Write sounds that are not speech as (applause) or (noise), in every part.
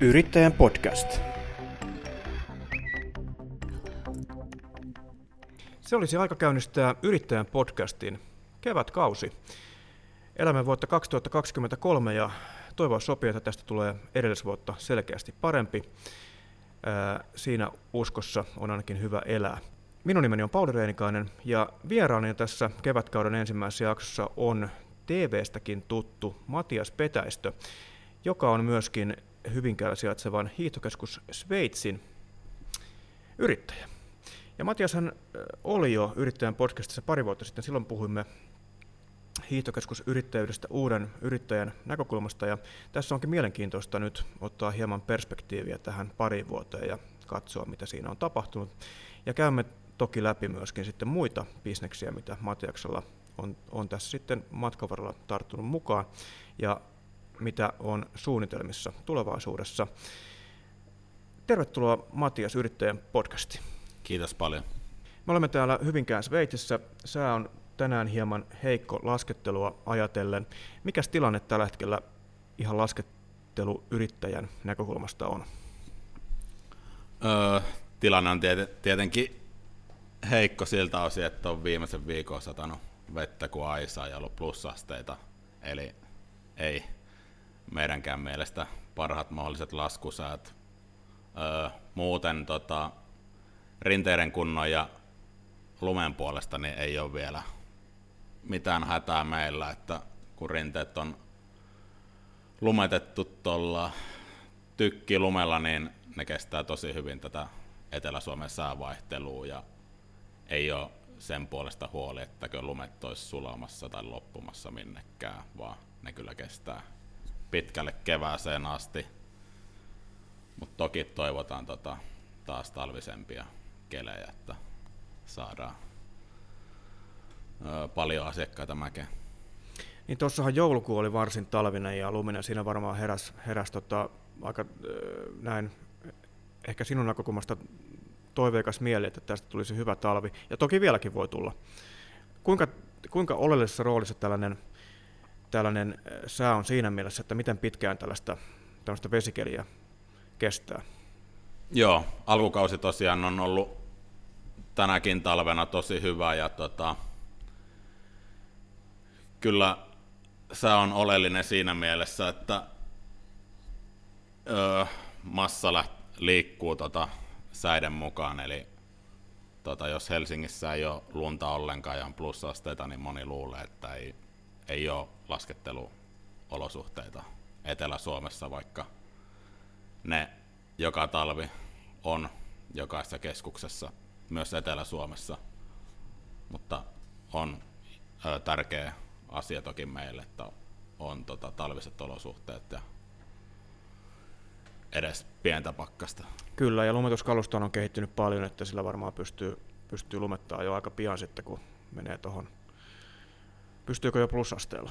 Yrittäjän podcast. Se olisi aika käynnistää Yrittäjän podcastin kevätkausi. Elämme vuotta 2023 ja toivoa sopii, että tästä tulee edellisvuotta selkeästi parempi. Siinä uskossa on ainakin hyvä elää. Minun nimeni on Pauli Reinikainen ja vieraani tässä kevätkauden ensimmäisessä jaksossa on TV-stäkin tuttu Matias Petäistö, joka on myöskin Hyvinkäällä sijaitsevan hiihtokeskus Sveitsin yrittäjä. Ja Matiashan oli jo yrittäjän podcastissa pari vuotta sitten, silloin puhuimme hiihtokeskusyrittäjyydestä uuden yrittäjän näkökulmasta, ja tässä onkin mielenkiintoista nyt ottaa hieman perspektiiviä tähän pari vuoteen ja katsoa, mitä siinä on tapahtunut. Ja käymme toki läpi myöskin sitten muita bisneksiä, mitä Matiaksella on, on tässä sitten matkan varrella tarttunut mukaan ja mitä on suunnitelmissa tulevaisuudessa. Tervetuloa Matias Yrittäjän podcastiin. Kiitos paljon. Me olemme täällä Hyvinkään Sveitsissä. Sää on tänään hieman heikko laskettelua ajatellen. Mikäs tilanne tällä hetkellä ihan lasketteluyrittäjän näkökulmasta on? Öö, tilanne on tietenkin heikko siltä osin, että on viimeisen viikon satanut vettä kuin aisaa ja ollut plussasteita. Eli ei meidänkään mielestä parhaat mahdolliset laskusäät. Öö, muuten tota, rinteiden kunnon ja lumen puolesta niin ei ole vielä mitään hätää meillä, että kun rinteet on lumetettu tuolla tykkilumella, niin ne kestää tosi hyvin tätä Etelä-Suomen säävaihtelua ja ei ole sen puolesta huoli, että lumet olisi sulamassa tai loppumassa minnekään, vaan ne kyllä kestää pitkälle kevääseen asti. Mutta toki toivotaan tota, taas talvisempia kelejä, että saadaan ö, paljon asiakkaita mäkeen. Niin tuossahan joulukuu oli varsin talvinen ja luminen, siinä varmaan heräs, heräs tota, aika näin, ehkä sinun näkökulmasta toiveikas mieli, että tästä tulisi hyvä talvi, ja toki vieläkin voi tulla. Kuinka, kuinka oleellisessa roolissa tällainen, tällainen sää on siinä mielessä, että miten pitkään tällaista, tällaista vesikeliä kestää? Joo, alkukausi tosiaan on ollut tänäkin talvena tosi hyvä ja tota, kyllä se on oleellinen siinä mielessä, että öö, massa läht, liikkuu tota, säiden mukaan, eli tota, jos Helsingissä ei ole lunta ollenkaan ja on plussasteita, niin moni luulee, että ei, ei ole lasketteluolosuhteita Etelä-Suomessa, vaikka ne joka talvi on jokaisessa keskuksessa, myös Etelä-Suomessa, mutta on ö, tärkeä asia toki meille, että on tota, talviset olosuhteet ja edes pientä pakkasta. Kyllä, ja lumituskalusto on kehittynyt paljon, että sillä varmaan pystyy, pystyy lumettaa jo aika pian sitten, kun menee tuohon. Pystyykö jo plusasteella?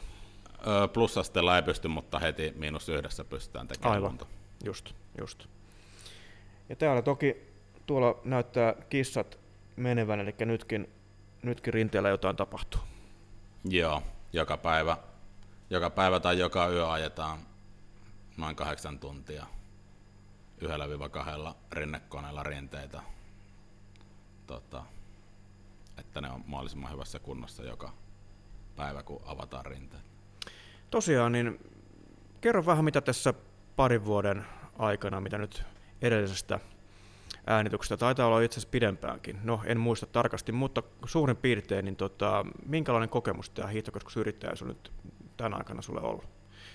Plusasteella ei pysty, mutta heti miinus yhdessä pystytään tekemään Aivan, lunta. just, just. Ja täällä toki tuolla näyttää kissat menevän, eli nytkin, nytkin rinteellä jotain tapahtuu. Joo, joka päivä, joka päivä tai joka yö ajetaan noin kahdeksan tuntia yhdellä viiva kahdella rinnekoneella rinteitä, tota, että ne on mahdollisimman hyvässä kunnossa joka päivä, kun avataan rinteet. Tosiaan, niin kerro vähän, mitä tässä parin vuoden aikana, mitä nyt edellisestä äänityksestä, taitaa olla itse asiassa pidempäänkin, no en muista tarkasti, mutta suurin piirtein, niin tota, minkälainen kokemus tämä hiihtokeskusyrittäjyys on nyt tämän aikana sulle ollut?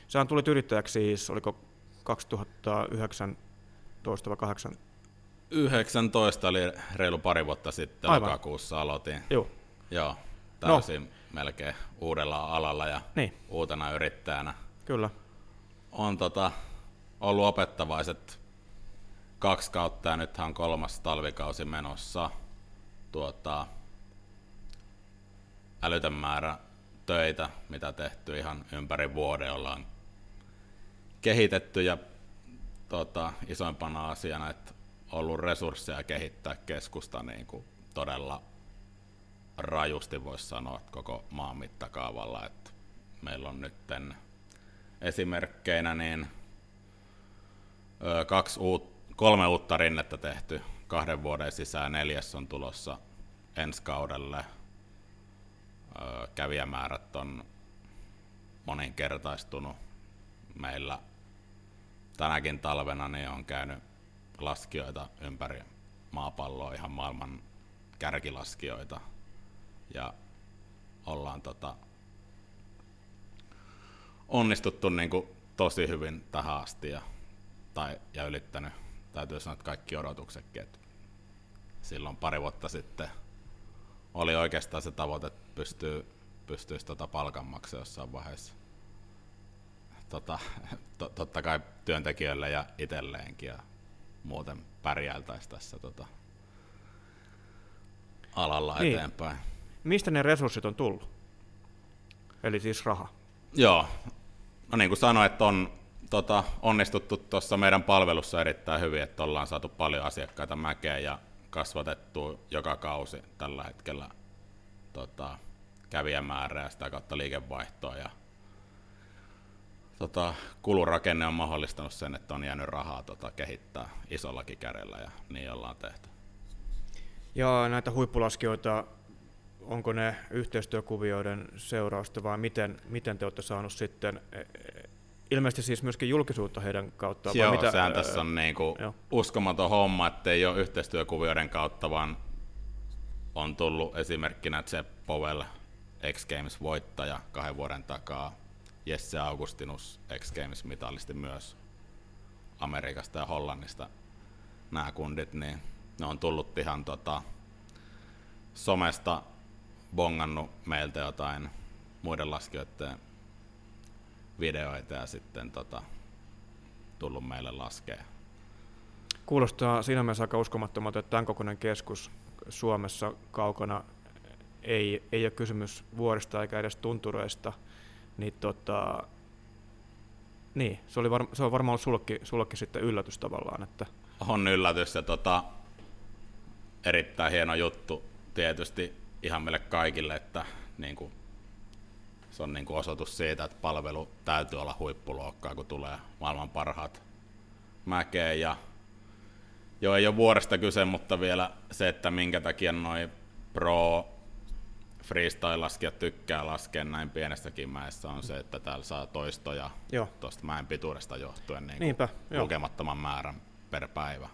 Sä tulit yrittäjäksi siis, oliko 2009 19 vai 8? 19 oli reilu pari vuotta sitten, Aivan. lokakuussa aloitin. Joo. Joo, täysin no. melkein uudella alalla ja niin. uutena yrittäjänä. Kyllä. On tota, ollut opettavaiset kaksi kautta ja nythän on kolmas talvikausi menossa. Tuota, älytön määrä töitä, mitä tehty ihan ympäri vuoden ollaan kehitetty ja tota, isoimpana asiana, että ollut resursseja kehittää keskusta niin kuin todella rajusti voisi sanoa koko maan mittakaavalla. Että meillä on nyt esimerkkeinä niin kaksi uut, kolme uutta rinnettä tehty kahden vuoden sisään, neljäs on tulossa ensi kaudelle. Kävijämäärät on moninkertaistunut meillä tänäkin talvena niin on käynyt laskijoita ympäri maapalloa, ihan maailman kärkilaskijoita. Ja ollaan tota, onnistuttu niin kuin tosi hyvin tähän asti ja, tai, ja ylittänyt, täytyy sanoa, että kaikki odotuksetkin. Että silloin pari vuotta sitten oli oikeastaan se tavoite, että pystyy, pystyisi tota palkan maksaa jossain vaiheessa. Tota, to, totta kai työntekijöille ja itselleenkin ja muuten pärjäiltäisi tässä tota, alalla niin. eteenpäin. Mistä ne resurssit on tullut? Eli siis raha. Joo, no niin kuin sanoin, että on tota, onnistuttu tuossa meidän palvelussa erittäin hyvin, että ollaan saatu paljon asiakkaita mäkeen ja kasvatettu joka kausi tällä hetkellä tota, kävijämäärää ja sitä kautta liikevaihtoa. Ja, tota, kulurakenne on mahdollistanut sen, että on jäänyt rahaa tota, kehittää isollakin kädellä ja niin ollaan tehty. Ja näitä huippulaskijoita, onko ne yhteistyökuvioiden seurausta vai miten, miten te olette saaneet sitten e, e, ilmeisesti siis myöskin julkisuutta heidän kautta. Joo, mitä, sehän tässä on niinku uskomaton homma, että ei ole yhteistyökuvioiden kautta, vaan on tullut esimerkkinä Jeff Powell, X Games voittaja kahden vuoden takaa, Jesse Augustinus, X Games mitalisti myös Amerikasta ja Hollannista nämä kundit, niin ne on tullut ihan tota, somesta bongannut meiltä jotain muiden laskijoiden videoita ja sitten tota, tullut meille laskea. Kuulostaa siinä mielessä aika uskomattomalta, että tämän kokoinen keskus Suomessa kaukana ei, ei ole kysymys vuorista eikä edes tuntureista, niin, tota, niin se, oli var, se on varmaan ollut sullekin, sullekin sitten yllätys tavallaan. Että... On yllätys ja tota, erittäin hieno juttu tietysti ihan meille kaikille, että niin kuin, se on niin kuin osoitus siitä, että palvelu täytyy olla huippuluokkaa, kun tulee maailman parhaat mäkeen. Ja, jo ei ole vuoresta kyse, mutta vielä se, että minkä takia noin pro freestyle-laskijat tykkää laskea näin pienestäkin mäessä on se, että täällä saa toistoja tuosta mäen pituudesta johtuen niin Niinpä, lukemattoman määrän per päivä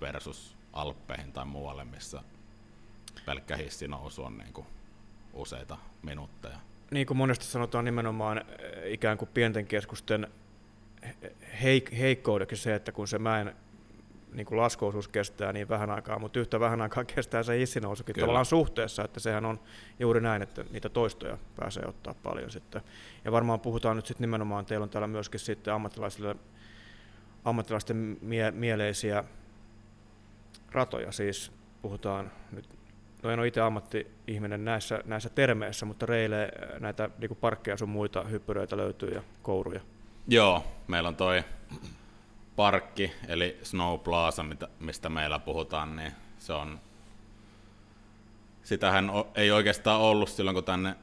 versus Alppeihin tai muualle, missä pelkkä hissinousu on niin kuin useita minuutteja. Niin kuin monesti sanotaan nimenomaan eh, ikään kuin pienten keskusten heik- heikkoudeksi se, että kun se mäen niin kuin laskuosuus kestää niin vähän aikaa, mutta yhtä vähän aikaa kestää se hissinousukin Kyllä. tavallaan suhteessa, että sehän on juuri näin, että niitä toistoja pääsee ottaa paljon sitten. Ja varmaan puhutaan nyt sitten nimenomaan, teillä on täällä myöskin sitten ammattilaisille, ammattilaisten mie- mieleisiä ratoja, siis puhutaan nyt, no en ole itse ammatti-ihminen näissä, näissä termeissä, mutta reille äh, näitä niin parkkeja sun muita hyppyröitä löytyy ja kouruja. Joo, meillä on toi parkki, eli Snow Plaza, mistä meillä puhutaan, niin se on, sitähän ei oikeastaan ollut silloin, kun tänne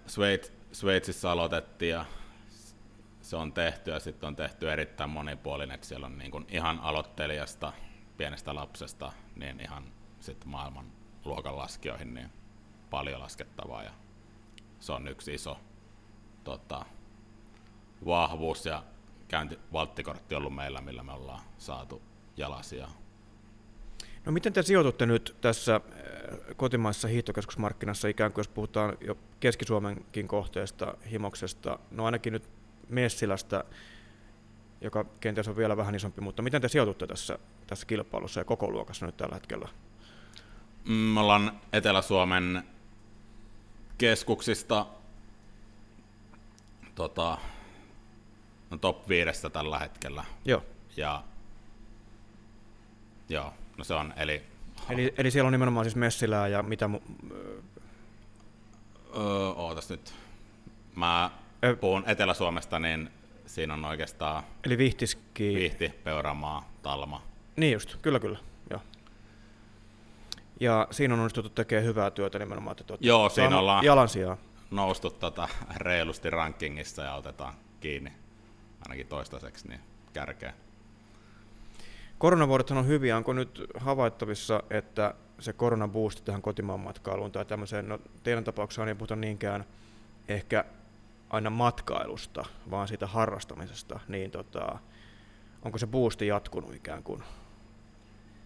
Sveitsissä aloitettiin ja se on tehty ja sitten on tehty erittäin monipuolinen, että siellä on niin kuin ihan aloittelijasta pienestä lapsesta niin ihan sitten maailman luokan laskijoihin niin paljon laskettavaa ja se on yksi iso tota, vahvuus ja käynti, valttikortti ollut meillä, millä me ollaan saatu jalasia. No miten te sijoitutte nyt tässä äh, kotimaisessa hiihtokeskusmarkkinassa, ikään kuin jos puhutaan jo Keski-Suomenkin kohteesta, Himoksesta, no ainakin nyt Messilästä, joka kenties on vielä vähän isompi, mutta miten te sijoitutte tässä, tässä kilpailussa ja koko luokassa nyt tällä hetkellä? Mm, me ollaan Etelä-Suomen keskuksista tota, no top 5 tällä hetkellä. Joo. Ja joo, no se on, eli... Eli, eli siellä on nimenomaan siis Messilää ja mitä... Mu- öö, ootas nyt. Mä puhun Etelä-Suomesta, niin siinä on oikeastaan... Eli Vihtiski... Vihti, Peuramaa, Talma. Niin just, kyllä kyllä. Ja siinä on onnistuttu tekemään hyvää työtä nimenomaan, että Joo, siinä ollaan jalansijaa. noustu tota reilusti rankingissa ja otetaan kiinni ainakin toistaiseksi niin kärkeä. Koronavuodethan on hyviä. Onko nyt havaittavissa, että se koronabuusti tähän kotimaan matkailuun tai tämmöiseen, no teidän tapauksessa ei puhuta niinkään ehkä aina matkailusta, vaan siitä harrastamisesta, niin tota, onko se boosti jatkunut ikään kuin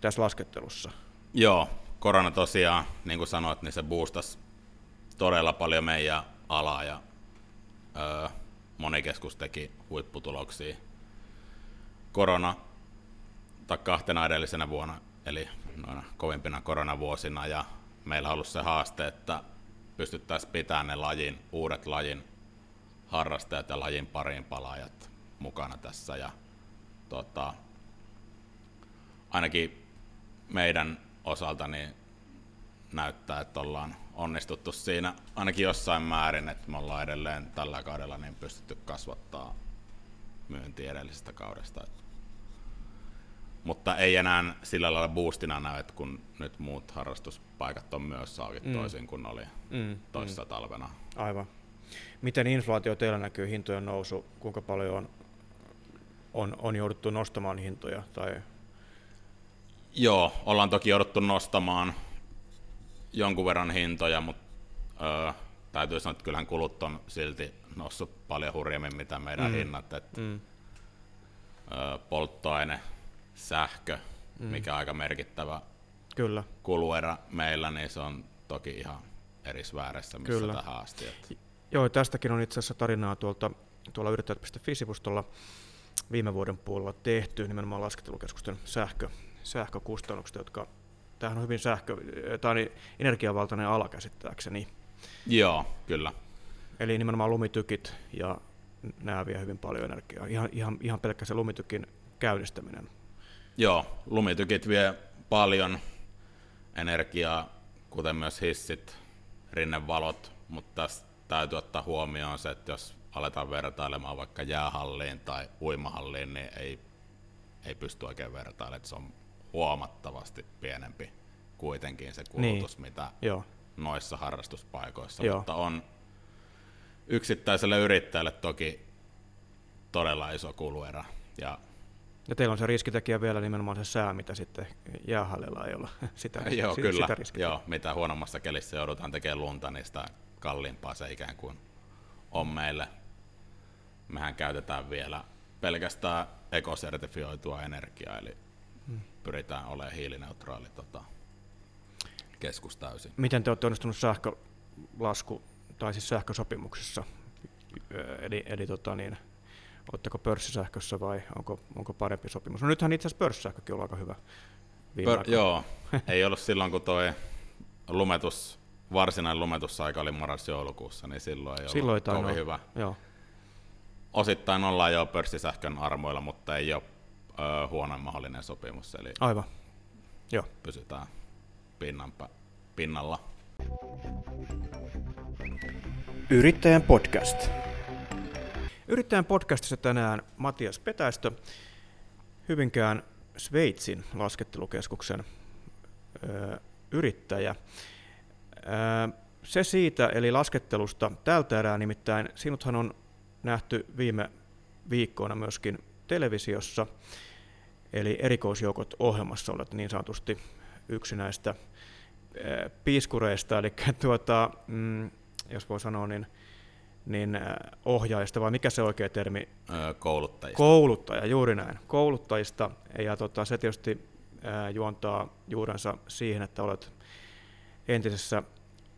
tässä laskettelussa? Joo, korona tosiaan, niin kuin sanoit, niin se boostasi todella paljon meidän alaa ja öö, moni keskus teki huipputuloksia. Korona tai kahtena edellisenä vuonna, eli noina kovimpina koronavuosina, ja meillä on ollut se haaste, että pystyttäisiin pitämään ne lajin, uudet lajin harrastajat ja lajin pariin palaajat mukana tässä. Ja, tota, ainakin meidän osalta niin näyttää, että ollaan onnistuttu siinä ainakin jossain määrin, että me ollaan edelleen tällä kaudella niin pystytty kasvattaa myynti edellisestä kaudesta. Mutta ei enää sillä lailla boostina näy, kun nyt muut harrastuspaikat on myös auki mm. toisin kuin oli mm. toissa mm. talvena. Aivan. Miten inflaatio teillä näkyy hintojen nousu? Kuinka paljon on, on, on jouduttu nostamaan hintoja? Tai... Joo, ollaan toki jouduttu nostamaan jonkun verran hintoja, mutta öö, täytyy sanoa, että kyllähän kulut on silti noussut paljon hurjemmin mitä meidän mm. hinnat. Että, mm. öö, polttoaine, sähkö, mm. mikä on aika merkittävä Kyllä. kuluerä meillä, niin se on toki ihan eri sfäärissä, missä Kyllä. tähän asti. Että. Joo, tästäkin on itse asiassa tarinaa tuolta, tuolla yrittäjät.fi-sivustolla viime vuoden puolella tehty nimenomaan laskettelukeskusten sähkö, sähkökustannukset, jotka tämähän on hyvin sähkö, tämä on energiavaltainen ala käsittääkseni. Joo, kyllä. Eli nimenomaan lumitykit ja nämä vie hyvin paljon energiaa. Ihan, ihan, ihan pelkkä se lumitykin käynnistäminen. Joo, lumitykit vie paljon energiaa, kuten myös hissit, rinnevalot, mutta tässä täytyy ottaa huomioon se, että jos aletaan vertailemaan vaikka jäähalliin tai uimahalliin, niin ei, ei pysty oikein vertailemaan, että se on huomattavasti pienempi kuitenkin se kulutus, niin. mitä Joo. noissa harrastuspaikoissa, Joo. mutta on yksittäiselle yrittäjälle toki todella iso kuluerä. Ja, ja teillä on se riskitekijä vielä nimenomaan se sää, mitä sitten jäähallilla ei ole (laughs) sitä, (laughs) Joo, sitä, kyllä. Sitä Joo, mitä huonommassa kelissä joudutaan tekemään lunta, niin sitä kalliimpaa se ikään kuin on meille. Mehän käytetään vielä pelkästään ekosertifioitua energiaa, eli. Pyritään olemaan hiilineutraali tota, keskus täysin. Miten te olette onnistunut sähkölasku, tai siis sähkösopimuksessa? Eli, eli tota niin, oletteko pörssisähkössä vai onko, onko parempi sopimus? No nythän itse asiassa pörssisähkökin on aika hyvä. Pör, joo, (laughs) ei ollut silloin kun tuo lumetus varsinainen lumetusaika oli marras-joulukuussa, niin silloin ei silloin ollut kovin hyvä. Joo. Osittain ollaan jo pörssisähkön armoilla, mutta ei ole ö, huonoin mahdollinen sopimus. Eli Aivan. Joo. pysytään pinnanpä, pinnalla. Yrittäjän podcast. Yrittäjän podcastissa tänään Matias Petäistö, Hyvinkään Sveitsin laskettelukeskuksen ö, yrittäjä. Se siitä, eli laskettelusta tältä erää, nimittäin sinuthan on nähty viime viikkoina myöskin televisiossa, eli erikoisjoukot ohjelmassa olet niin sanotusti yksi näistä piiskureista, eli (laughs) tuota, mm, jos voi sanoa, niin, niin ohjaajista, vai mikä se oikea termi? Kouluttajista. Kouluttaja, juuri näin. Kouluttajista, ja tota, se tietysti juontaa juurensa siihen, että olet entisessä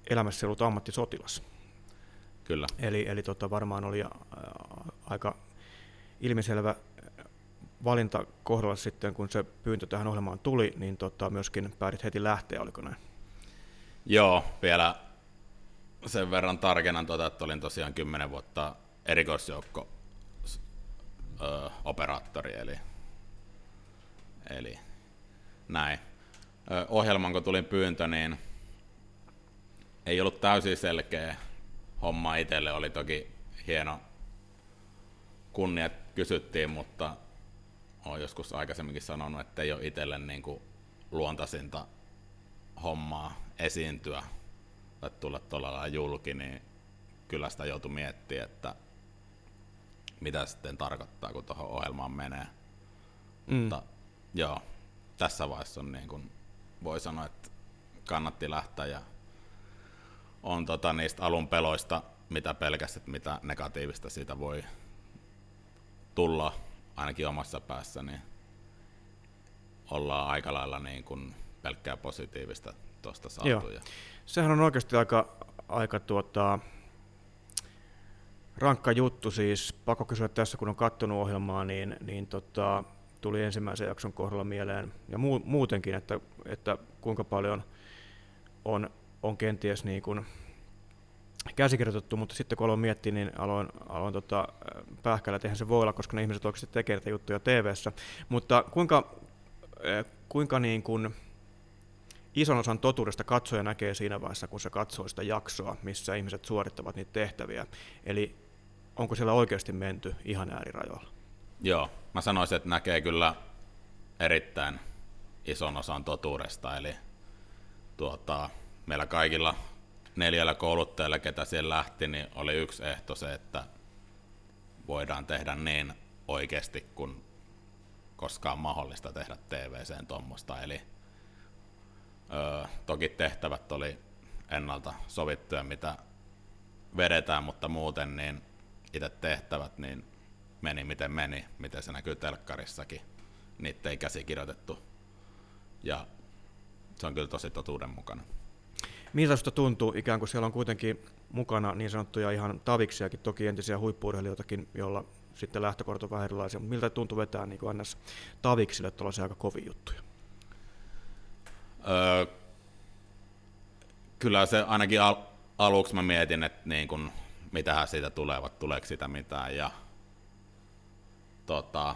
elämässä ollut ammattisotilas. Kyllä. Eli, eli tota, varmaan oli aika ilmiselvä valinta kohdalla sitten, kun se pyyntö tähän ohjelmaan tuli, niin tota, myöskin päädit heti lähteä, oliko näin? Joo, vielä sen verran tarkennan, tuota, että olin tosiaan 10 vuotta erikoisjoukko ö, operaattori, eli, eli näin. Ö, ohjelman kun tulin pyyntö, niin ei ollut täysin selkeä homma itselle, oli toki hieno kunnia, kysyttiin, mutta olen joskus aikaisemminkin sanonut, että ei ole itselle niin kuin luontaisinta hommaa esiintyä tai tulla tuolla lailla julki, niin kyllä sitä joutui miettimään, että mitä sitten tarkoittaa, kun tuohon ohjelmaan menee. Mm. Mutta joo, tässä vaiheessa on niin kuin, voi sanoa, että kannatti lähteä ja on tota, niistä alun peloista, mitä pelkästään, mitä negatiivista siitä voi tulla ainakin omassa päässä, niin ollaan aika lailla niin kuin pelkkää positiivista tuosta saatu. Joo. Sehän on oikeasti aika, aika tuota, rankka juttu siis. Pakko kysyä tässä, kun on katsonut ohjelmaa, niin, niin tota, tuli ensimmäisen jakson kohdalla mieleen, ja mu- muutenkin, että, että kuinka paljon on, on kenties niin kuin käsikirjoitettu, mutta sitten kun aloin miettiä, niin aloin, aloin tota, pähkällä, että eihän se voi olla, koska ne ihmiset oikeasti tekevät näitä juttuja tv Mutta kuinka, eh, kuinka niin kuin ison osan totuudesta katsoja näkee siinä vaiheessa, kun se katsoo sitä jaksoa, missä ihmiset suorittavat niitä tehtäviä. Eli onko siellä oikeasti menty ihan äärirajoilla? Joo, mä sanoisin, että näkee kyllä erittäin ison osan totuudesta, eli tuota, meillä kaikilla neljällä kouluttajalla, ketä siellä lähti, niin oli yksi ehto se, että voidaan tehdä niin oikeasti, kun koskaan mahdollista tehdä TVCen tuommoista. Eli ö, toki tehtävät oli ennalta sovittuja, mitä vedetään, mutta muuten niin itse tehtävät niin meni miten meni, miten se näkyy telkkarissakin. Niitä ei käsikirjoitettu. Ja se on kyllä tosi totuudenmukainen. Miltä sinusta tuntuu, ikään kuin siellä on kuitenkin mukana niin sanottuja ihan taviksiakin, toki entisiä huippuurheilijoitakin, joilla sitten lähtökohdat on vähän erilaisia, mutta miltä tuntuu vetää niin kuin ns. taviksille tällaisia aika kovia juttuja? Öö, kyllä se ainakin al- aluksi mä mietin, että niin kun, mitähän siitä tulevat, tuleeko sitä mitään. Ja, tota,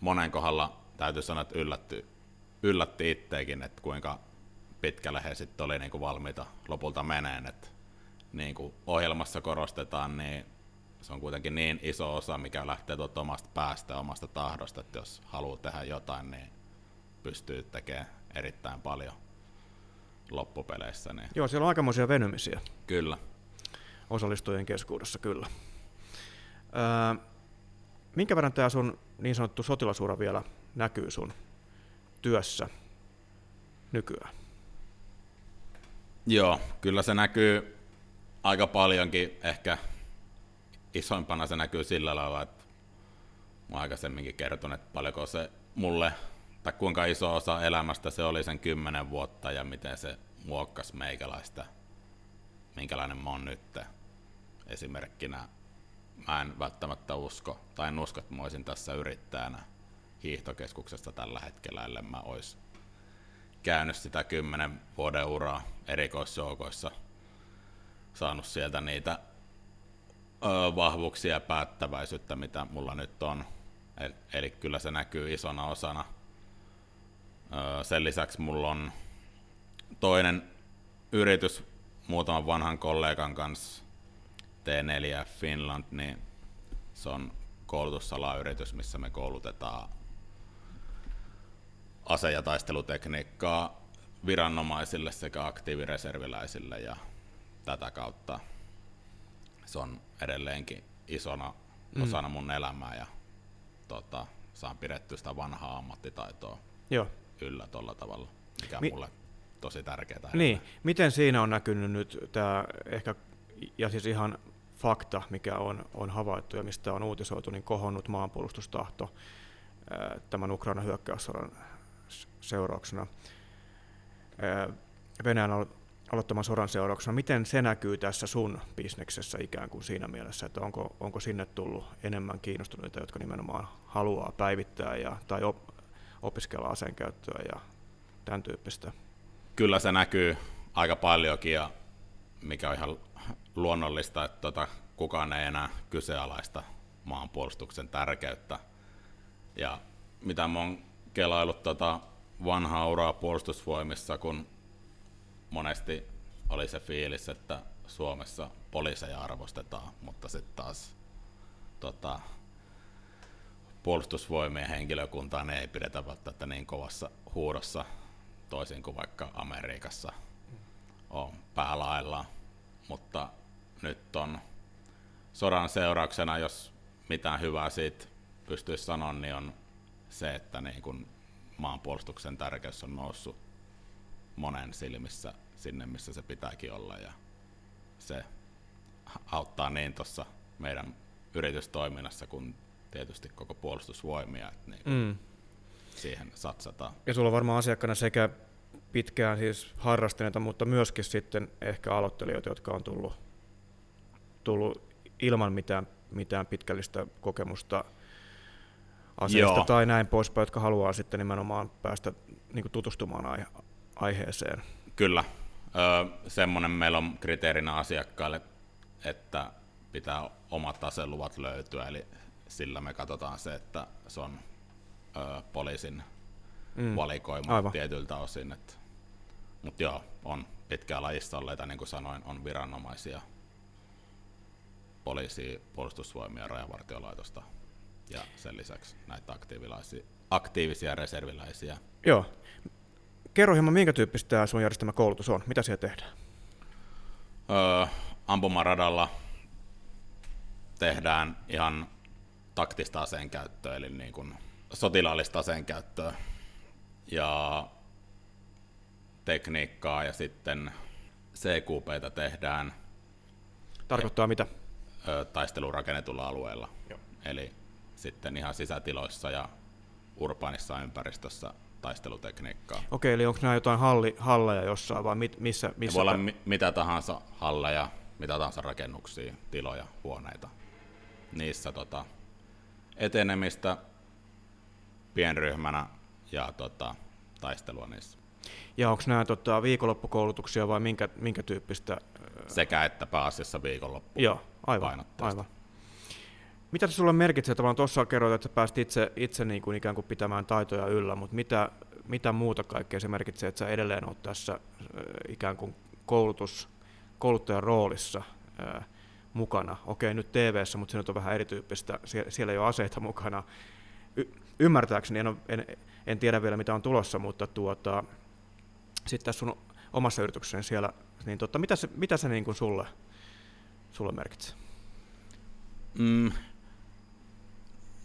monen kohdalla täytyy sanoa, että yllätty, yllätti itteekin, että kuinka pitkälle he sitten oli niinku valmiita lopulta meneen. Et niin kuin ohjelmassa korostetaan, niin se on kuitenkin niin iso osa, mikä lähtee tuolta omasta päästä omasta tahdosta, että jos haluaa tehdä jotain, niin pystyy tekemään erittäin paljon loppupeleissä. Niin. Joo, siellä on aikamoisia venymisiä. Kyllä. Osallistujien keskuudessa, kyllä. Öö, minkä verran tämä sun niin sanottu sotilasuura vielä näkyy sun työssä nykyään? Joo, kyllä se näkyy aika paljonkin. Ehkä isoimpana se näkyy sillä lailla, että mä aikaisemminkin kertonut, että paljonko se mulle, tai kuinka iso osa elämästä se oli sen kymmenen vuotta ja miten se muokkasi meikäläistä, minkälainen mä oon nyt. Esimerkkinä mä en välttämättä usko, tai en usko, että mä olisin tässä yrittäjänä hiihtokeskuksessa tällä hetkellä, ellei mä olisi käynyt sitä kymmenen vuoden uraa erikoisjoukoissa, saanut sieltä niitä vahvuuksia ja päättäväisyyttä, mitä mulla nyt on. Eli, eli kyllä se näkyy isona osana. Sen lisäksi mulla on toinen yritys muutaman vanhan kollegan kanssa, T4 Finland, niin se on koulutussalayritys, missä me koulutetaan ase- ja taistelutekniikkaa viranomaisille sekä aktiivireserviläisille ja tätä kautta se on edelleenkin isona mm. osana mun elämää ja tota, saan pidettyä sitä vanhaa ammattitaitoa Joo. yllä tuolla tavalla, mikä Mi- mulle tosi tärkeää. Niin, miten siinä on näkynyt nyt tämä ehkä, ja siis ihan fakta, mikä on, on havaittu ja mistä on uutisoitu, niin kohonnut maanpuolustustahto tämän Ukrainan hyökkäyssodan seurauksena, Venäjän aloittaman sodan seurauksena. Miten se näkyy tässä sun bisneksessä ikään kuin siinä mielessä, että onko, onko sinne tullut enemmän kiinnostuneita, jotka nimenomaan haluaa päivittää ja, tai op, opiskella aseen käyttöä ja tämän tyyppistä? Kyllä se näkyy aika paljonkin ja mikä on ihan luonnollista, että tota, kukaan ei enää kyseenalaista maanpuolustuksen tärkeyttä. Ja mitä mä oon kelailut tota vanhaa uraa puolustusvoimissa, kun monesti oli se fiilis, että Suomessa poliiseja arvostetaan, mutta sitten taas tota, puolustusvoimien henkilökuntaa ei pidetä välttämättä niin kovassa huudossa, toisin kuin vaikka Amerikassa on päälailla. Mutta nyt on sodan seurauksena, jos mitään hyvää siitä pystyisi sanoa, niin on se, että niin kun maanpuolustuksen tärkeys on noussut monen silmissä sinne, missä se pitääkin olla ja se auttaa niin tuossa meidän yritystoiminnassa kuin tietysti koko puolustusvoimia, että niin mm. siihen satsataan. Ja sulla on varmaan asiakkaana sekä pitkään siis harrastaneita, mutta myöskin sitten ehkä aloittelijoita, jotka on tullut, tullut ilman mitään, mitään pitkällistä kokemusta asiasta Joo. tai näin poispäin, jotka haluaa sitten nimenomaan päästä niin kuin tutustumaan aihe- aiheeseen. Kyllä. Öö, semmoinen meillä on kriteerinä asiakkaille, että pitää omat aseluvat löytyä, eli sillä me katsotaan se, että se on ö, poliisin mm. valikoima Aivan. tietyiltä osin. Että, mutta joo, on pitkää lajissa olleita, niin kuin sanoin, on viranomaisia, poliisi, puolustusvoimia, rajavartiolaitosta ja sen lisäksi näitä aktiivisia reserviläisiä. Joo. Kerro hieman, minkä tyyppistä tämä sun järjestämä koulutus on? Mitä siellä tehdään? Öö, ampumaradalla tehdään ihan taktista aseen käyttöä, eli niin kuin sotilaallista aseen käyttöä ja tekniikkaa ja sitten CQPtä tehdään. Tarkoittaa mitä? Taistelurakennetulla alueella. Joo. Eli sitten ihan sisätiloissa ja urbaanissa ympäristössä taistelutekniikkaa. Okei, eli onko nämä jotain halli, halleja jossain vai mit, missä? missä voi olla mi- mitä tahansa halleja, mitä tahansa rakennuksia, tiloja, huoneita. Niissä tota, etenemistä pienryhmänä ja tota, taistelua niissä. Ja onko nämä tota, viikonloppukoulutuksia vai minkä, minkä tyyppistä? Sekä että pääasiassa viikonloppu Joo, aivan, aivan. Mitä se sulle merkitsee? Tavallaan tuossa kerroit, että sä pääsit itse, itse niin kuin ikään kuin pitämään taitoja yllä, mutta mitä, mitä muuta kaikkea se merkitsee, että sä edelleen olet tässä ikään kuin koulutus, kouluttajan roolissa ää, mukana? Okei, nyt tv mutta se nyt on vähän erityyppistä, Sie- siellä ei ole aseita mukana. Y- ymmärtääkseni, en, en, en tiedä vielä mitä on tulossa, mutta tuota, sitten tässä sun omassa yrityksessä siellä, niin tota, mitä se, mitä se niin kuin sulle, sulle merkitsee? Mm,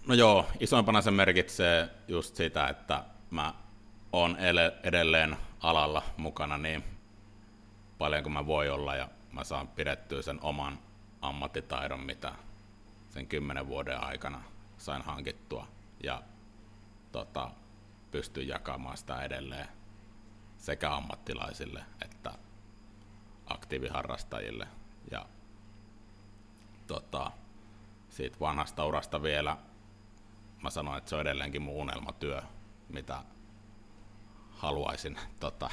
No joo, isoimpana se merkitsee just sitä, että mä oon edelleen alalla mukana niin paljon kuin mä voi olla ja mä saan pidettyä sen oman ammattitaidon, mitä sen kymmenen vuoden aikana sain hankittua ja tota, pystyn jakamaan sitä edelleen sekä ammattilaisille että aktiiviharrastajille. Ja tota, siitä vanhasta urasta vielä mä sanoin, että se on edelleenkin mun unelmatyö, mitä haluaisin tota,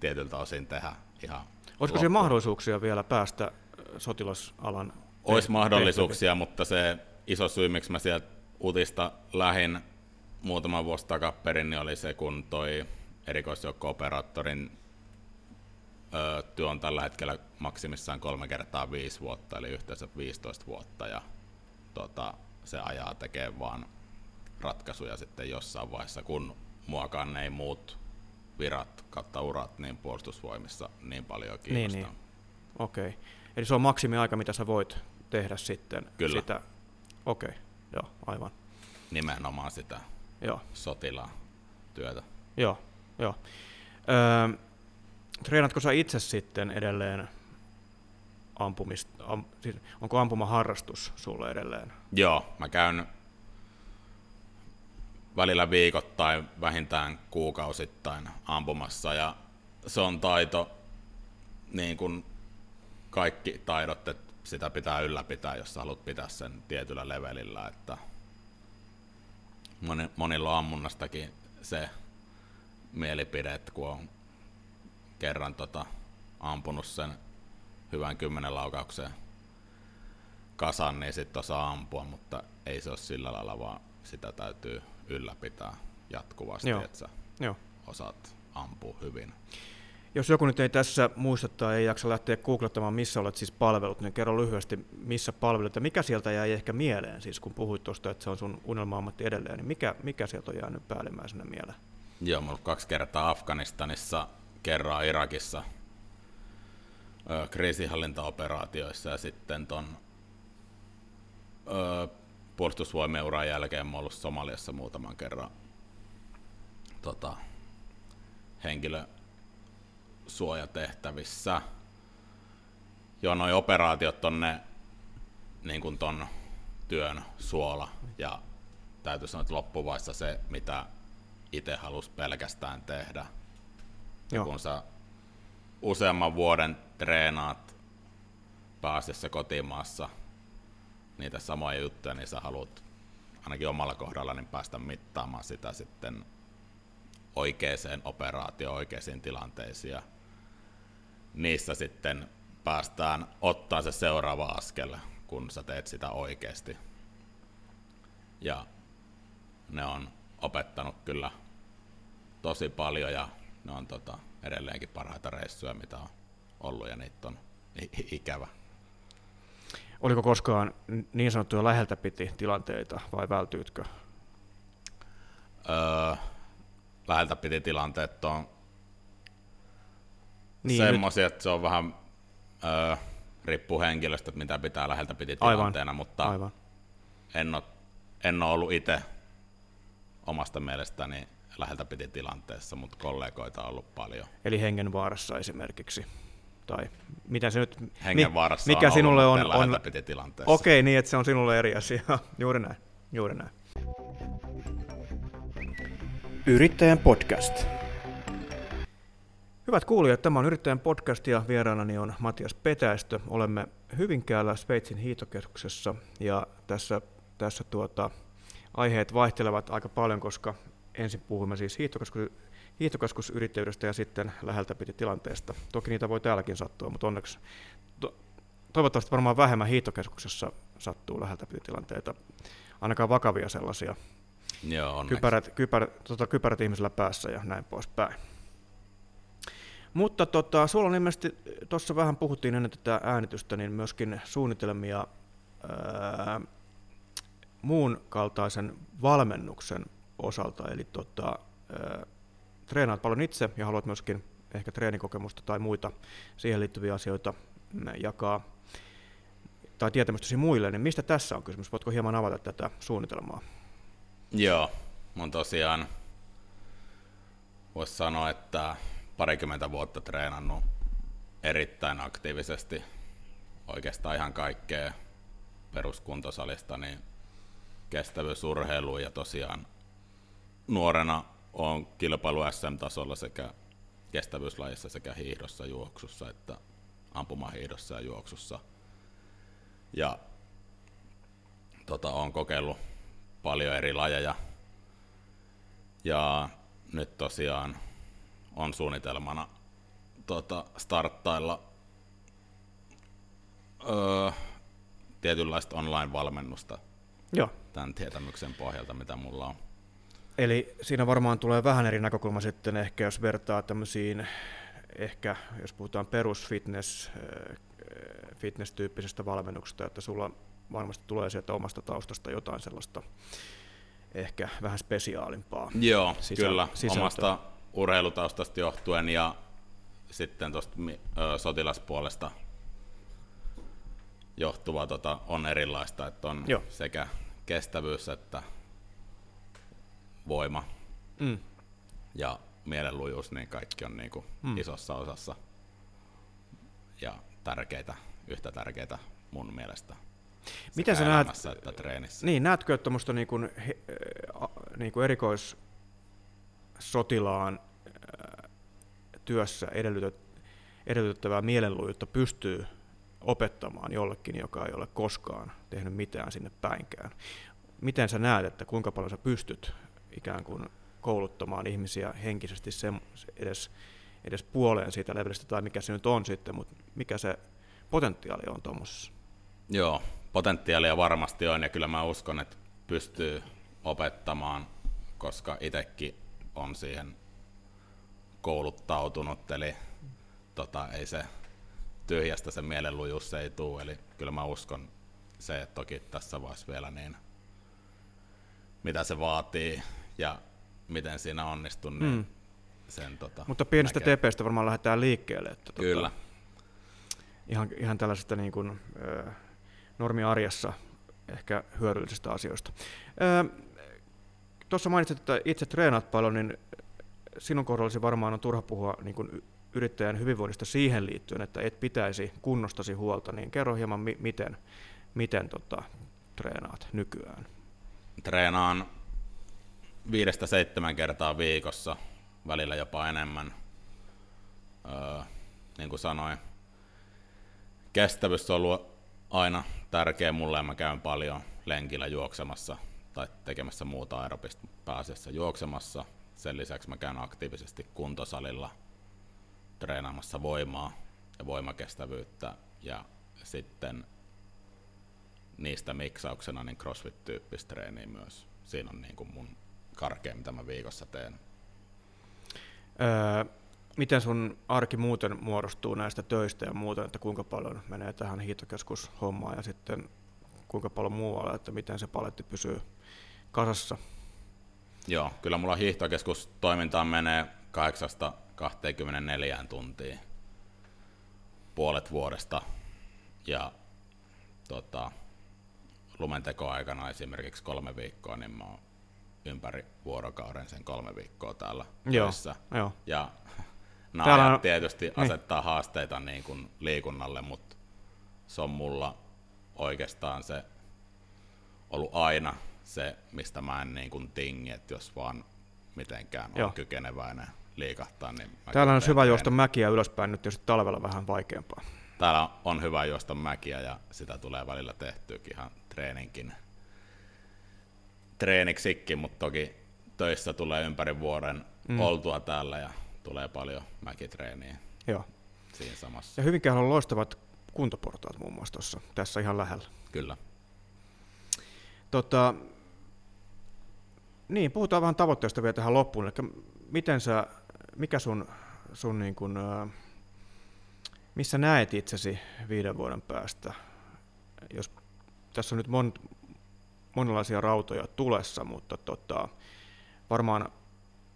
tietyltä osin tehdä ihan Olisiko siellä mahdollisuuksia vielä päästä sotilasalan Olisi mahdollisuuksia, mutta se iso syy, miksi mä sieltä utista lähin muutama vuosi takaperin, niin oli se, kun toi erikoisjoukko-operaattorin ö, työ on tällä hetkellä maksimissaan kolme kertaa viisi vuotta, eli yhteensä 15 vuotta, ja tota, se ajaa tekee vaan ratkaisuja sitten jossain vaiheessa, kun muakaan ei muut virat kautta urat niin puolustusvoimissa niin paljon kiinnostaa. Niin, niin. Okei. Okay. Eli se on maksimiaika, mitä sä voit tehdä sitten Kyllä. sitä. Okei, okay. joo, aivan. Nimenomaan sitä joo. sotilaan työtä. Joo, joo. Öö, treenatko sä itse sitten edelleen ampumista, am, siis onko ampumaharrastus sulle edelleen? Joo, mä käyn välillä viikoittain, vähintään kuukausittain ampumassa. Ja se on taito, niin kuin kaikki taidot, että sitä pitää ylläpitää, jos haluat pitää sen tietyllä levelillä, että moni, monilla on ammunnastakin se mielipide, että kun on kerran tota, ampunut sen hyvän kymmenen laukauksen kasan, niin sitten osaa ampua, mutta ei se ole sillä lailla, vaan sitä täytyy ylläpitää jatkuvasti, Joo. että sä Joo. osaat ampua hyvin. Jos joku nyt ei tässä muista tai ei jaksa lähteä googlettamaan, missä olet siis palvelut, niin kerro lyhyesti, missä palvelut ja mikä sieltä jäi ehkä mieleen, siis kun puhuit tuosta, että se on sun unelma-ammatti edelleen, niin mikä, mikä sieltä on jäänyt päällimmäisenä mieleen? Joo, mä kaksi kertaa Afganistanissa, kerran Irakissa ö, kriisinhallintaoperaatioissa ja sitten ton ö, puolustusvoimien uran jälkeen mä ollut Somaliassa muutaman kerran tota, henkilösuojatehtävissä. Joo, noi operaatiot on ne niin kuin ton työn suola ja täytyy sanoa, että loppuvaiheessa se, mitä itse halusi pelkästään tehdä. Joo. kun sä useamman vuoden treenaat pääasiassa kotimaassa niitä samoja juttuja, niin sä haluat ainakin omalla kohdalla niin päästä mittaamaan sitä sitten oikeaan operaatioon, oikeisiin tilanteisiin ja niissä sitten päästään ottaa se seuraava askel, kun sä teet sitä oikeasti. Ja ne on opettanut kyllä tosi paljon ja ne on tota, edelleenkin parhaita reissuja, mitä on ollut ja niitä on ikävä. Oliko koskaan niin sanottuja läheltä piti tilanteita vai vältyytkö? Öö, läheltä piti tilanteet on niin, semmoisia, että se on vähän öö, riippuu henkilöstä, mitä pitää läheltä piti tilanteena, Aivan. mutta Aivan. En, ole, en ole ollut itse omasta mielestäni läheltä piti tilanteessa, mutta kollegoita on ollut paljon. Eli hengenvaarassa esimerkiksi? Tai mitä se nyt, hengenvaarassa mikä on sinulle on, on tilanteessa. Okei, niin että se on sinulle eri asia. (laughs) Juuri näin. Juuri näin. Yrittäjän podcast. Hyvät kuulijat, tämä on Yrittäjän podcast ja vieraanani on Matias Petäistö. Olemme Hyvinkäällä Sveitsin hiitokeskuksessa ja tässä, tässä tuota, aiheet vaihtelevat aika paljon, koska ensin puhumme siis hiihtokeskusyrittäjyydestä ja sitten läheltä piti tilanteesta. Toki niitä voi täälläkin sattua, mutta onneksi to, toivottavasti varmaan vähemmän hiihtokeskuksessa sattuu läheltä piti tilanteita, ainakaan vakavia sellaisia. Joo, kypärät, kypärät, tota, kypärät ihmisellä päässä ja näin poispäin. Mutta tota, sulla on ilmeisesti, tuossa vähän puhuttiin ennen tätä äänitystä, niin myöskin suunnitelmia ää, muun kaltaisen valmennuksen osalta, eli tota, ää, treenaat paljon itse ja haluat myöskin ehkä treenikokemusta tai muita siihen liittyviä asioita jakaa tai tietämystäsi muille, niin mistä tässä on kysymys? Voitko hieman avata tätä suunnitelmaa? Joo, mun tosiaan voisi sanoa, että parikymmentä vuotta treenannut erittäin aktiivisesti oikeastaan ihan kaikkea peruskuntosalista, niin kestävyysurheiluun ja tosiaan nuorena on kilpailu SM-tasolla sekä kestävyyslajissa sekä hiihdossa, juoksussa että ampumahiihdossa ja juoksussa. Ja tota, on kokeillut paljon eri lajeja. Ja nyt tosiaan on suunnitelmana tota, starttailla öö, tietynlaista online-valmennusta Joo. tämän tietämyksen pohjalta, mitä mulla on. Eli siinä varmaan tulee vähän eri näkökulma sitten ehkä, jos vertaa tämmöisiin, ehkä jos puhutaan perusfitness, äh, fitness-tyyppisestä valmennuksesta, että sulla varmasti tulee sieltä omasta taustasta jotain sellaista ehkä vähän spesiaalimpaa. Joo, sisältö, kyllä, sisältöä. omasta urheilutaustasta johtuen ja sitten tuosta sotilaspuolesta johtuva tota, on erilaista, että on Joo. sekä kestävyys että voima mm. ja mielenlujuus, niin kaikki on niin kuin mm. isossa osassa ja tärkeitä, yhtä tärkeitä mun mielestä. Miten sä näet, että treenissä. Niin, näetkö tuommoista niin kuin, niin kuin erikoissotilaan työssä edellytet, edellytettävää mielenlujuutta pystyy opettamaan jollekin, joka ei ole koskaan tehnyt mitään sinne päinkään. Miten sä näet, että kuinka paljon sä pystyt ikään kuin kouluttamaan ihmisiä henkisesti sen, edes, edes puoleen siitä levelistä, tai mikä se nyt on sitten, mutta mikä se potentiaali on tuommoisessa? Joo, potentiaalia varmasti on, ja kyllä mä uskon, että pystyy opettamaan, koska itsekin on siihen kouluttautunut, eli tota, ei se tyhjästä se mielenlujuus se ei tule, eli kyllä mä uskon se, että toki tässä vaiheessa vielä niin, mitä se vaatii ja miten siinä onnistuu, niin mm. sen tota, Mutta pienestä näkee. tepeestä varmaan lähdetään liikkeelle. Että, tota, Kyllä. Ihan, ihan tällaisesta niin kuin, normiarjessa ehkä hyödyllisistä asioista. Tuossa mainitsit, että itse treenaat paljon, niin sinun kohdallasi varmaan on turha puhua niin kuin yrittäjän hyvinvoinnista siihen liittyen, että et pitäisi kunnostasi huolta, niin kerro hieman, mi- miten, miten tota, treenaat nykyään? Treenaan viidestä seitsemän kertaa viikossa, välillä jopa enemmän. Öö, niin kuin sanoin, kestävyys on ollut aina tärkeä mulle ja mä käyn paljon lenkillä juoksemassa tai tekemässä muuta aerobista pääasiassa juoksemassa. Sen lisäksi mä käyn aktiivisesti kuntosalilla treenaamassa voimaa ja voimakestävyyttä ja sitten niistä miksauksena niin crossfit-tyyppistä treeniä myös. Siinä on niin kuin mun karkea, mitä mä viikossa teen. Öö, miten sun arki muuten muodostuu näistä töistä ja muuta, että kuinka paljon menee tähän hiihtokeskushommaan ja sitten kuinka paljon muualle, että miten se paletti pysyy kasassa? Joo, kyllä mulla hiihtokeskustoimintaan menee 8-24 tuntia puolet vuodesta ja tota, lumentekoaikana esimerkiksi kolme viikkoa, niin mä oon ympäri vuorokauden sen kolme viikkoa täällä Joo, jo. Ja (laughs) nämä täällä on... tietysti niin. asettaa haasteita niin kuin liikunnalle, mutta se on mulla oikeastaan se ollut aina se, mistä mä en niin kuin tingi, että jos vaan mitenkään on kykeneväinen liikahtaa. Niin Täällä on hyvä juosta mäkiä ylöspäin, nyt jos talvella vähän vaikeampaa. Täällä on hyvä juosta mäkiä ja sitä tulee välillä tehtyäkin ihan treeninkin treeniksikin, mutta toki töissä tulee ympäri vuoden mm. oltua täällä ja tulee paljon mäkitreeniä Joo. siinä samassa. Ja hyvinkään on loistavat kuntoportaat muun muassa tuossa, tässä ihan lähellä. Kyllä. Tota, niin, puhutaan vähän tavoitteista vielä tähän loppuun. Eli miten sä, mikä sun, sun niin kun, missä näet itsesi viiden vuoden päästä? Jos tässä on nyt mon, monenlaisia rautoja tulessa, mutta tota, varmaan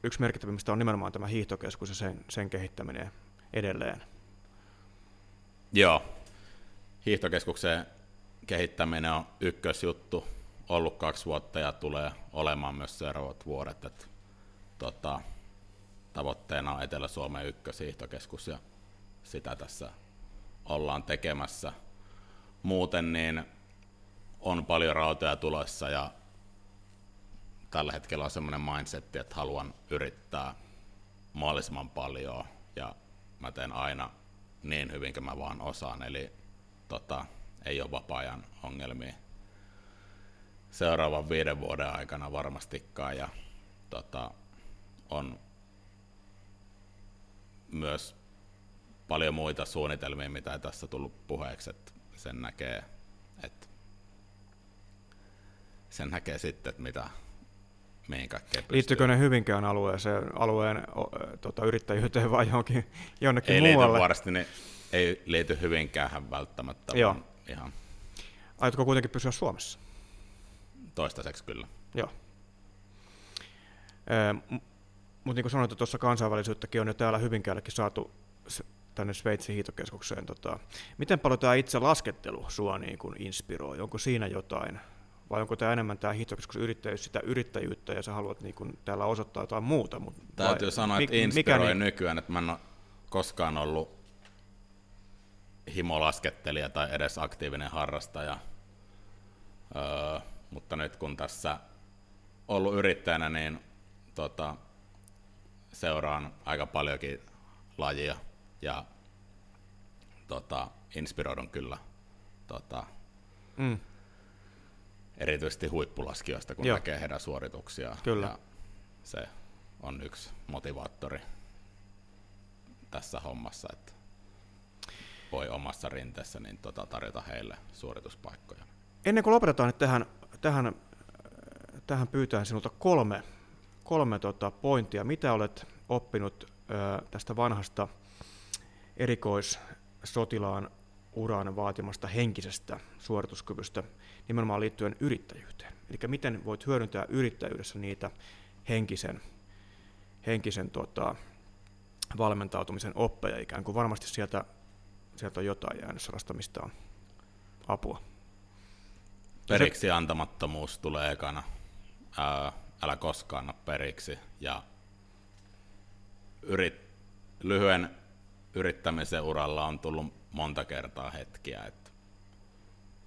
yksi merkittävimmistä on nimenomaan tämä hiihtokeskus ja sen, sen kehittäminen edelleen. Joo, hiihtokeskuksen kehittäminen on ykkösjuttu, ollut kaksi vuotta ja tulee olemaan myös seuraavat vuodet. Et, tota, tavoitteena on Etelä-Suomen ykköshiihtokeskus ja sitä tässä ollaan tekemässä. Muuten niin on paljon rautoja tulossa ja tällä hetkellä on semmoinen mindset, että haluan yrittää mahdollisimman paljon ja mä teen aina niin hyvin kuin mä vaan osaan, eli tota, ei ole vapaa-ajan ongelmia seuraavan viiden vuoden aikana varmastikaan. Ja tota, on myös paljon muita suunnitelmia, mitä ei tässä tullut puheeksi, että sen näkee, että sen näkee sitten, että mitä, mihin kaikkeen Liittyykö ne Hyvinkään alueeseen, alueen tota, yrittäjyyteen vai johonkin, jonnekin ei muualle? Liity varasti, niin ei liity Hyvinkään välttämättä, Joo. ihan... Aiotko kuitenkin pysyä Suomessa? Toistaiseksi kyllä. Joo. Mutta niin kuin sanoit, tuossa kansainvälisyyttäkin on jo täällä Hyvinkäällekin saatu tänne Sveitsin hiitokeskukseen. Tota, miten paljon tämä itse laskettelu sua niin kuin inspiroi? Onko siinä jotain vai onko tämä enemmän tämä hiihtokeskuksen yrittäjyys sitä yrittäjyyttä ja sä haluat niin kuin täällä osoittaa jotain muuta? Mutta Täytyy vai, sanoa, että inspiroi niin... nykyään, että mä en ole koskaan ollut himolaskettelija tai edes aktiivinen harrastaja, öö, mutta nyt kun tässä ollut yrittäjänä, niin tota, seuraan aika paljonkin lajia ja tota, inspiroidun kyllä tota, mm erityisesti huippulaskijoista, kun Joo. näkee heidän suorituksia. Kyllä. Ja se on yksi motivaattori tässä hommassa, että voi omassa rinteessä niin tota, tarjota heille suorituspaikkoja. Ennen kuin lopetetaan, niin tähän, tähän, tähän pyytään sinulta kolme, kolme tota pointtia. Mitä olet oppinut ö, tästä vanhasta erikoissotilaan uran vaatimasta henkisestä suorituskyvystä nimenomaan liittyen yrittäjyyteen. Eli miten voit hyödyntää yrittäjyydessä niitä henkisen, henkisen tota, valmentautumisen oppeja ikään kuin. Varmasti sieltä, sieltä on jotain jäänyt sellaista, mistä on apua. periksi antamattomuus tulee ekana. Ää, älä koskaan anna periksi. Ja yrit, lyhyen yrittämisen uralla on tullut monta kertaa hetkiä, että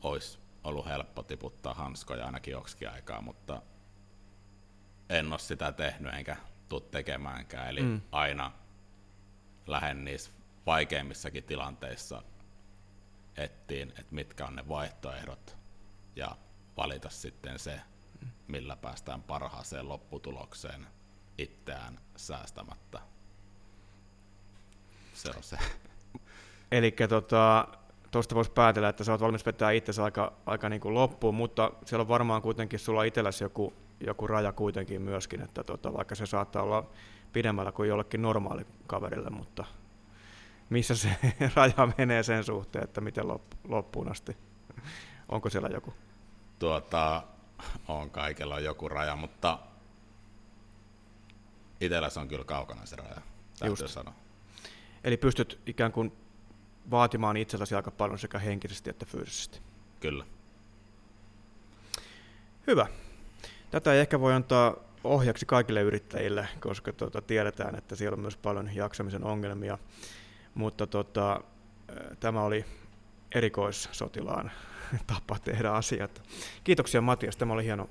olisi ollut helppo tiputtaa hanskoja ainakin joksikin aikaa, mutta en ole sitä tehnyt enkä tule tekemäänkään. Eli mm. aina lähden niissä vaikeimmissakin tilanteissa ettiin, että mitkä on ne vaihtoehdot ja valita sitten se, millä päästään parhaaseen lopputulokseen itseään säästämättä. Se on se. Eli tota, tuosta voisi päätellä, että sä oot valmis vetää itsesi aika, aika niin kuin loppuun, mutta siellä on varmaan kuitenkin sulla itselläsi joku, joku raja kuitenkin myöskin, että tota, vaikka se saattaa olla pidemmällä kuin jollekin normaali kaverille, mutta missä se (laughs) raja menee sen suhteen, että miten loppuun asti? Onko siellä joku? Tuota, on kaikella joku raja, mutta itsellä se on kyllä kaukana se raja, täytyy Just. sanoa. Eli pystyt ikään kuin vaatimaan itseltäsi aika paljon sekä henkisesti että fyysisesti. Kyllä. Hyvä. Tätä ei ehkä voi antaa ohjaksi kaikille yrittäjille, koska tuota, tiedetään, että siellä on myös paljon jaksamisen ongelmia. Mutta tota, tämä oli erikoissotilaan (laughs) tapa tehdä asiat. Kiitoksia Matias, tämä oli hieno,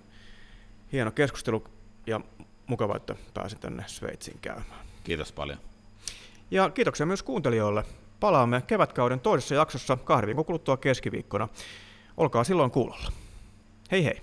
hieno keskustelu ja mukava, että pääsin tänne Sveitsiin käymään. Kiitos paljon. Ja kiitoksia myös kuuntelijoille. Palaamme kevätkauden toisessa jaksossa kahden viikon kuluttua keskiviikkona. Olkaa silloin kuulolla. Hei hei!